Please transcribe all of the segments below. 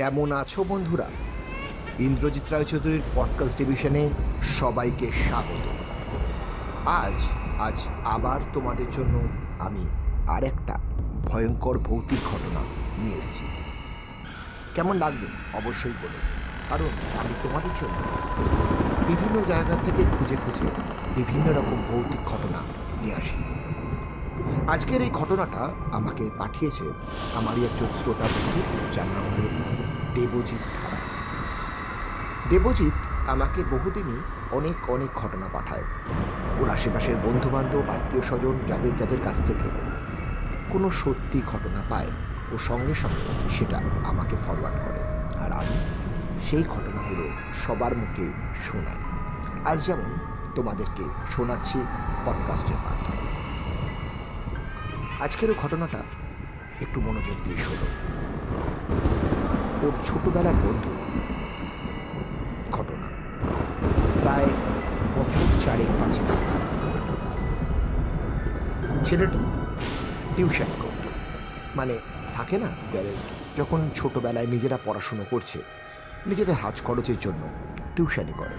কেমন আছো বন্ধুরা? ইন্দ্রজিৎ রায়চৌধুরীর পডকাস্ট ডিভিশনে সবাইকে স্বাগত। আজ আজ আবার তোমাদের জন্য আমি আর একটা ভয়ঙ্কর ভৌতিক ঘটনা নিয়ে এসেছি। কেমন লাগবে? অবশ্যই বলো। কারণ আমি তোমাদের জন্য বিভিন্ন জায়গা থেকে খুঁজে খুঁজে বিভিন্ন রকম ভৌতিক ঘটনা নিয়ে আসি। আজকের এই ঘটনাটা আমাকে পাঠিয়েছে আমারই একজন শ্রোতা বন্ধু, যার নাম হলো দেবজিৎ। দেবজিৎ আমাকে বহুদিনই অনেক অনেক ঘটনা পাঠায়। ওর আশেপাশের বন্ধু বান্ধব আত্মীয় স্বজন যাদের যাদের কাছ থেকে কোনো সত্যি ঘটনা পায়, ও সঙ্গে সঙ্গে সেটা আমাকে ফরওয়ার্ড করে। আর আমি সেই ঘটনাগুলো সবার মুখে শোনাই। আজ যেমন তোমাদেরকে শোনাচ্ছি পডকাস্টের মাধ্যমে। আজকেরও ঘটনাটা একটু মনোযোগ দিয়ে শোনো। ওর ছোটবেলার বন্ধু। ঘটনা। প্রায় বছর চারেক পাঁচেক আগেকার ছেলেটি টিউশন করত। মানে থাকে না প্যারেন্ট যখন ছোটবেলায় নিজেরা পড়াশুনো করছে, নিজেদের হাজ খরচের জন্য টিউশনি করে।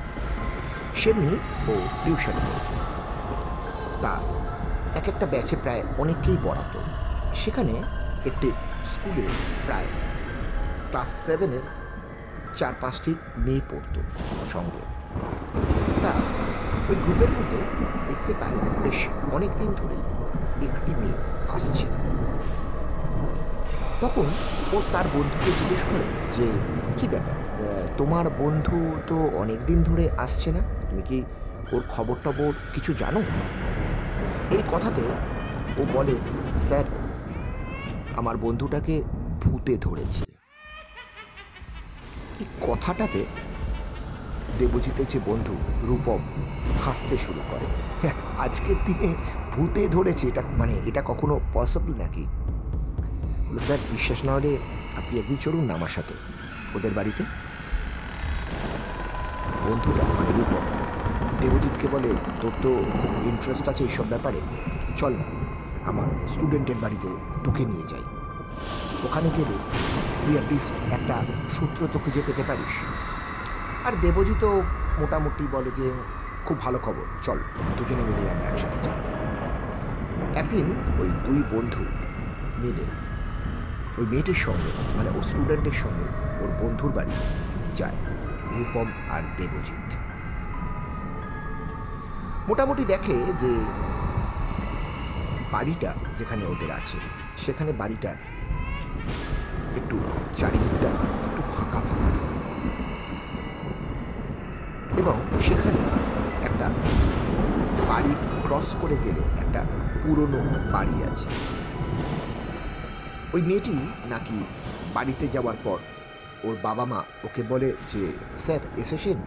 সেমনি ও টিউশনি করত। তা এক একটা ব্যাচে প্রায় অনেককেই পড়াতো। সেখানে একটি স্কুলে প্রায় ক্লাস সেভেনের চার পাঁচটি মেয়ে পড়তো সঙ্গে। তা ওই গ্রুপের মধ্যে দেখতে পায় বেশ অনেক দিন ধরেই একটি মেয়ে আসছে। তখন ও তার বন্ধুকে জিজ্ঞেস করে যে, কি ব্যাপার? তোমার বন্ধু তো অনেক দিন ধরে আসছে না? তুমি কি ওর খবর টবর কিছু জানো? এই কথাতে ও বলে, স্যার, আমার বন্ধুটাকে ভূতে ধরেছে। এই কথাটাতে দেবজিতের যে বন্ধু রূপম হাসতে শুরু করে। আজকের দিনে ভূতে ধরেছে, এটা মানে এটা কখনো পসিবল নাকি? স্যার, বিশ্বাস না হলে আপনি একদিন চলুন না আমার সাথে, ওদের বাড়িতে। বন্ধুটা মানে রূপম, দেবজিৎকে বলে, তোর তো খুব ইন্টারেস্ট আছে এইসব ব্যাপারে, চল না, আমার স্টুডেন্টের বাড়িতে তোকে নিয়ে যাই। ওখানে গেলে তুই অ্যাটলিস্ট একটা সূত্র তো খুঁজে পেতে পারিস। আর দেবজিৎও মোটামুটি বলে যে খুব ভালো খবর। চল, দুজনে মিলে আমরা একসাথে যাই। একদিন ওই দুই বন্ধু মিলে, ওই মেয়েটির সঙ্গে মানে ওর স্টুডেন্টের সঙ্গে ওর বন্ধুর বাড়ি যায় রূপম আর দেবজিৎ। মোটামুটি দেখে যে বাড়িটা যেখানে ওদের আছে, সেখানে বাড়িটার একটু চারিদিকটা একটু ফাঁকা ফাঁকা। এবং সেখানে একটা বাড়ি ক্রস করে গেলে একটা পুরনো বাড়ি আছে। ওই মেয়েটি নাকি বাড়িতে যাওয়ার পর ওর বাবা মা ওকে বলে যে, স্যার, এসেছেন?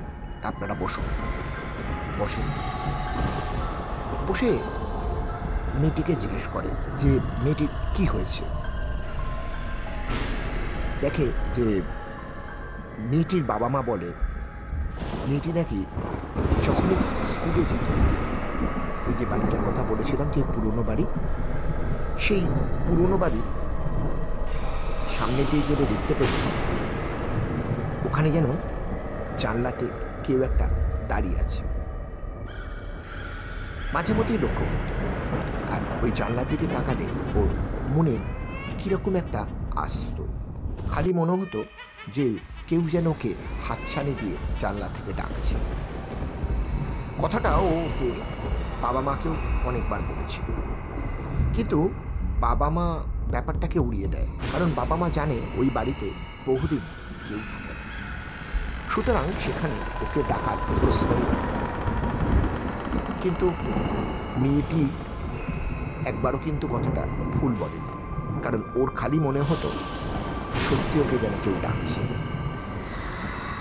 আপনারা বসুন। বসেন। বসে মেয়েটিকে জিজ্ঞেস করে যে, মেয়েটির কি হয়েছে? দেখে যে মেয়েটির বাবা মা বলে মেয়েটি নাকি যখনই স্কুলে যেত ওই যে বাড়িটার কথা বলেছিলাম যে পুরনো বাড়ি, সেই পুরনো বাড়ির সামনে দিয়ে গেলে দেখতে পেত ওখানে যেন জানলাতে কেউ একটা দাঁড়িয়ে আছে। মাঝে মধ্যেই লক্ষ্য করত, আর ওই জানলার দিকে তাকালে ওর মনে কীরকম একটা আসতো খালি মনে হতো যে কেউ যেন ওকে হাতছানি দিয়ে জানলা থেকে ডাকছে। কথাটা ওকে বাবা মাকেও অনেকবার বলেছিল। কিন্তু বাবা মা ব্যাপারটাকে উড়িয়ে দেয়, কারণ বাবা মা জানে ওই বাড়িতে বহুদিন কেউ থাকে না। সুতরাং সেখানে ওকে ডাকার প্রশ্নই ওঠে কিন্তু মেয়েটি একবারও কিন্তু কথাটা ভুল বলেনি, কারণ ওর খালি মনে হতো সত্যি ওকে যেন কেউ ডাকছে।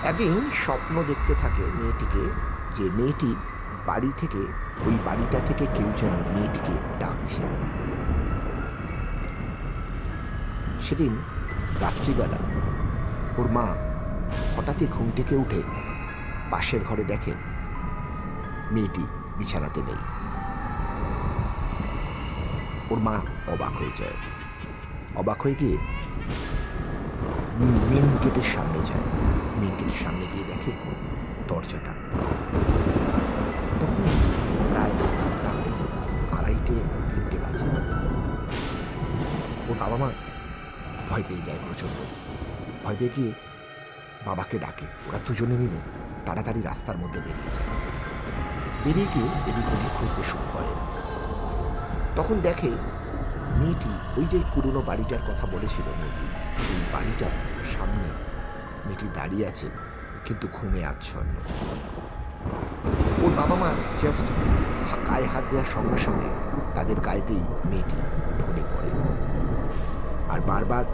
একদিন স্বপ্ন দেখতে থাকে মেয়েটিকে যে মেয়েটি বাড়ি থেকে, ওই বাড়িটা থেকে কেউ যেন মেয়েটিকে ডাকছে। সেদিন রাত্রিবেলা ওর মা হঠাৎই ঘুম থেকে উঠে পাশের ঘরে দেখে, মেয়েটি বিছানাতে নেই। ওর মা অবাক হয়ে যায়। অবাক হয়ে গিয়ে মেন গেটের সামনে যায়। মেন গেটের সামনে গিয়ে দেখে দরজাটা খোলা। তখন প্রায় রাত্রির আড়াইটে তিনটে বাজে। ওর বাবা মা ভয় পেয়ে যায় প্রচণ্ড। ভয় পেয়ে গিয়ে বাবাকে ডাকে। ওরা দুজনে মিলে তাড়াতাড়ি রাস্তার মধ্যে বেরিয়ে যায়। বেরিয়ে গিয়ে এদিক ওদিক খুঁজতে শুরু করে। তখন দেখে মেয়েটি ওই যে পুরনো বাড়িটার কথা বলেছিল মেয়েটি, সেই বাড়িটার সামনে। মেয়েটি দাঁড়িয়ে আছে, কিন্তু ঘুমে আচ্ছন্ন। ওর বাবা মা জাস্ট গায়ে হাত দেওয়ার সঙ্গে সঙ্গে তাদের গায়েতেই মেয়েটি ঢলে পড়ে। আর বারবার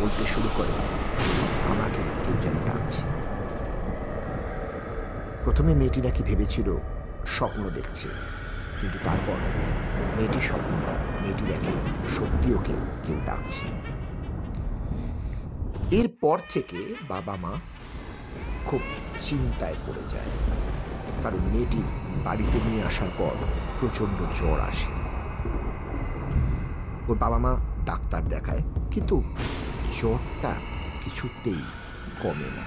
বলতে শুরু করে আমাকে কেউ যেন ডাকছে। প্রথমে মেয়েটি নাকি ভেবেছিল স্বপ্ন দেখছে, কিন্তু তারপর মেয়েটি স্বপ্ন নয়। মেয়েটি দেখে সত্যি ওকে কেউ ডাকছে। এরপর থেকে বাবা মা খুব চিন্তায় পড়ে যায়। কারণ মেয়েটির বাড়িতে নিয়ে আসার পর প্রচণ্ড জ্বর আসে। ওর বাবা মা ডাক্তার দেখায়, কিন্তু জ্বরটা কিছুতেই কমে না।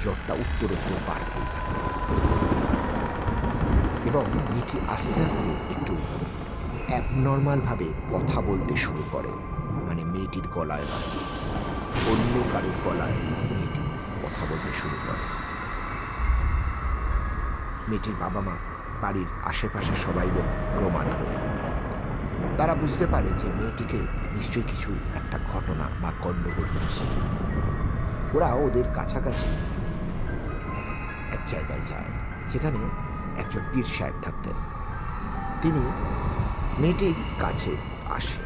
জ্বরটা উত্তরোত্তর বাড়তেই থাকে। এবং মেয়েটি আস্তে আস্তে একটু অ্যাবনর্মালভাবে কথা বলতে শুরু করে। মানে মেয়েটির গলায় নয়, অন্য কারোর গলায় মেয়েটি কথা বলতে শুরু করে। মেয়েটির বাবা মা বাড়ির আশেপাশে সবাই লোক প্রমাদ করে। তারা বুঝতে পারে যে মেয়েটিকে নিশ্চয়ই কিছু একটা ঘটনা বা গণ্ডগোল হচ্ছে। ওরা ওদের কাছাকাছি এক জায়গায় যায়, যেখানে একজন পীর সাহেব থাকতেন। তিনি মেয়েটির কাছে আসে।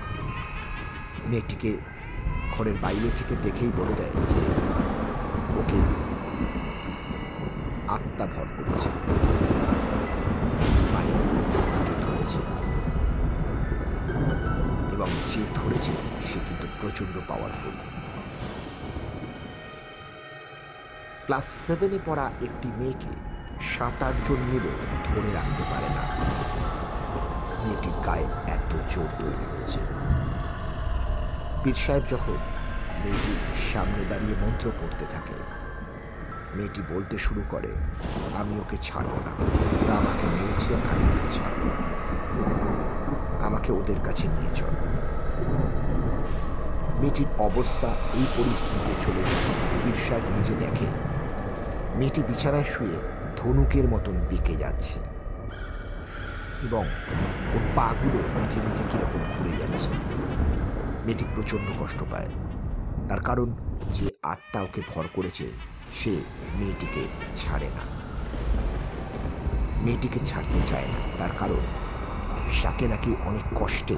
মেয়েটিকে ঘরের বাইরে থেকে দেখেই বলে দেয় যে ওকে আত্মা ভর করেছে। মানে ধরেছে। এবং যে ধরেছে, সে কিন্তু প্রচণ্ড পাওয়ারফুল ক্লাস সেভেনে পড়া একটি মেয়েকে সাত আটজন মিলেও ধরে রাখতে পারে না। মেয়েটির গায়ে এত জোর তৈরি হয়েছে। পীর সাহেব যখন মেয়েটির সামনে দাঁড়িয়ে মন্ত্র পড়তে থাকে, মেয়েটি বলতে শুরু করে, আমি ওকে ছাড়বো না। ওরা আমাকে মেরেছে, আমি ওকে ছাড়বো না। আমাকে ওদের কাছে নিয়ে চল। মেয়েটির অবস্থা এই পরিস্থিতিতে চলে পীর সাহেব নিজে দেখে, মেয়েটি বিছানায় শুয়ে ধনুকের মতন বেঁকে যাচ্ছে। এবং ওর পাগুলো নিজে নিজে কীরকম ঘুরে যাচ্ছে। মেয়েটি প্রচণ্ড কষ্ট পায়। তার কারণ, যে আত্মা ওকে ভর করেছে, সে মেয়েটিকে ছাড়ে না। মেয়েটিকে ছাড়তে চায় না। তার কারণ সাকে নাকি অনেক কষ্টে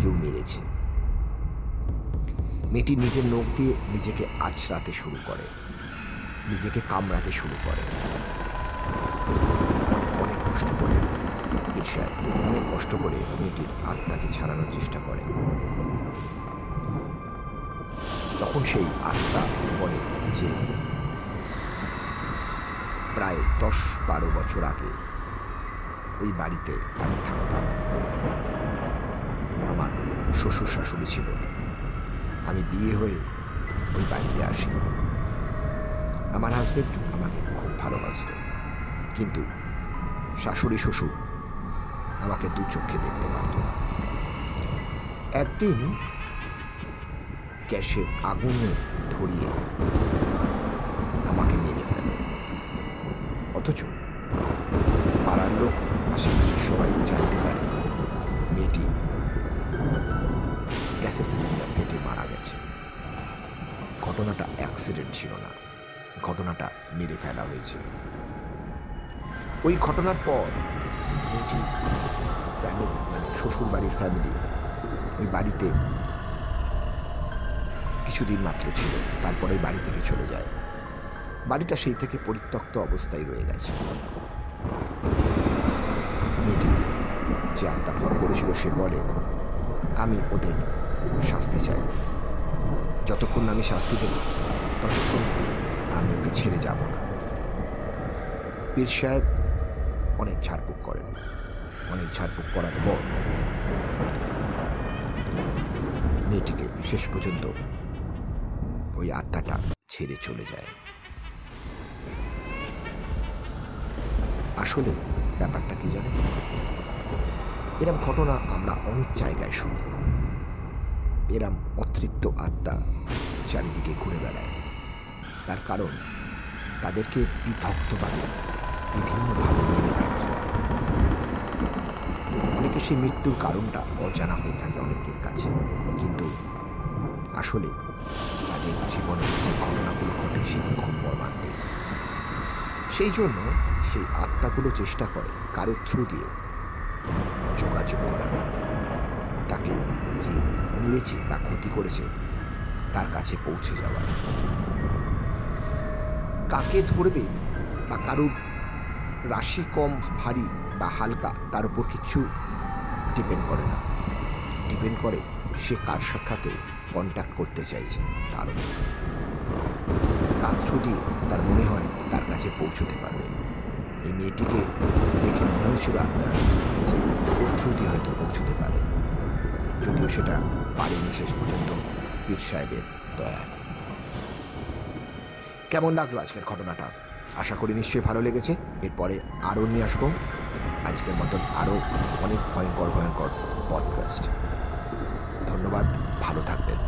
কেউ মেরেছে। মেয়েটি নিজের নখ দিয়ে নিজেকে আছড়াতে শুরু করে। নিজেকে কামড়াতে শুরু করে। অনেক কষ্ট করে। ঈর্ষায় অনেক কষ্ট করে মেয়েটির আত্মাকে ছাড়ানোর চেষ্টা করে। তখন সেই আত্মা বলে যে, প্রায় দশ বারো বছর আগে ওই বাড়িতে আমি থাকতাম। আমার শ্বশুর শাশুড়ি ছিল। আমি বিয়ে হয়ে ওই বাড়িতে আসি। আমার হাজবেন্ড আমাকে খুব ভালোবাসত। কিন্তু শাশুড়ি শ্বশুর আমাকে দু চোখে দেখতে পারত না। একদিন গ্যাসের আগুনে ধরিয়ে আমাকে মেরে ফেলে। অথচ পাড়ার লোক আশেপাশে সবাই জানতে পারে। মেয়েটি গ্যাসের সিলিন্ডার ফেটে মারা গেছে। ঘটনাটা অ্যাক্সিডেন্ট ছিল না, ঘটনাটা মেরে ফেলা হয়েছে। ওই ঘটনার পর মেয়েটি ফ্যামিলি মানে শ্বশুর বাড়ির ফ্যামিলি ওই বাড়িতে কিছুদিন মাত্র ছিল, তারপরে বাড়ি থেকে চলে যায়। বাড়িটা সেই থেকে পরিত্যক্ত অবস্থায় রয়ে গেছে। মেয়েটি যে আত্মা ভর করেছিল সে বলে, আমি ওদের শাস্তি চাই। যতক্ষণ আমি শাস্তি দেব, ততক্ষণ আমি ওকে ছেড়ে যাব না। পীর সাহেব অনেক ঝাড়ফুঁক করেন। অনেক ঝাড়ফুঁক করার পর মেয়েটিকে শেষ পর্যন্ত ওই আত্মাটা ছেড়ে চলে যায়। আসলে ব্যাপারটা কি জানেন? এরম ঘটনা আমরা অনেক জায়গায় শুনি। এরম অতৃপ্ত আত্মা চারিদিকে ঘুরে বেড়ায়। তার কারণ তাদেরকে বিধক্তভাবে বিভিন্নভাবে মেরে ফেলা হয় অনেকে সেই মৃত্যুর কারণটা অজানা হয়ে থাকে অনেকের কাছে। কিন্তু আসলে তাদের জীবনে যে ঘটনাগুলো ঘটে সেগুলো খুব মর্মান্তিক। সেই জন্য সেই আত্মাগুলো চেষ্টা করে কারও থ্রু দিয়ে যোগাযোগ করার তাকে যে মেরেছে বা ক্ষতি করেছে, তার কাছে পৌঁছে যাওয়ার কাকে ধরবে বা কারুর রাশি কম ভারী বা হালকা, তার উপর কিচ্ছু ডিপেন্ড করে না। ডিপেন্ড করে সে কার সাক্ষাতে কন্ট্যাক্ট করতে চাইছে, তার উপর। কার থ্রু দিয়ে তার মনে হয় তার কাছে পৌঁছতে পারবে। এই মেয়েটিকে দেখে মনে হয়েছিল আত্মার যে থ্রু দিয়ে হয়তো পৌঁছতে পারে। যদিও সেটা পারেনি শেষ পর্যন্ত, পীর সাহেবের দয়া। কেমন লাগল আজকের ঘটনাটা? আশা করি নিশ্চয়ই ভালো লেগেছে। এরপরে আরও নিয়ে আসব। আজকের মতন আরও অনেক ভয়ঙ্কর ভয়ঙ্কর পডকাস্ট ধন্যবাদ, ভালো থাকবেন।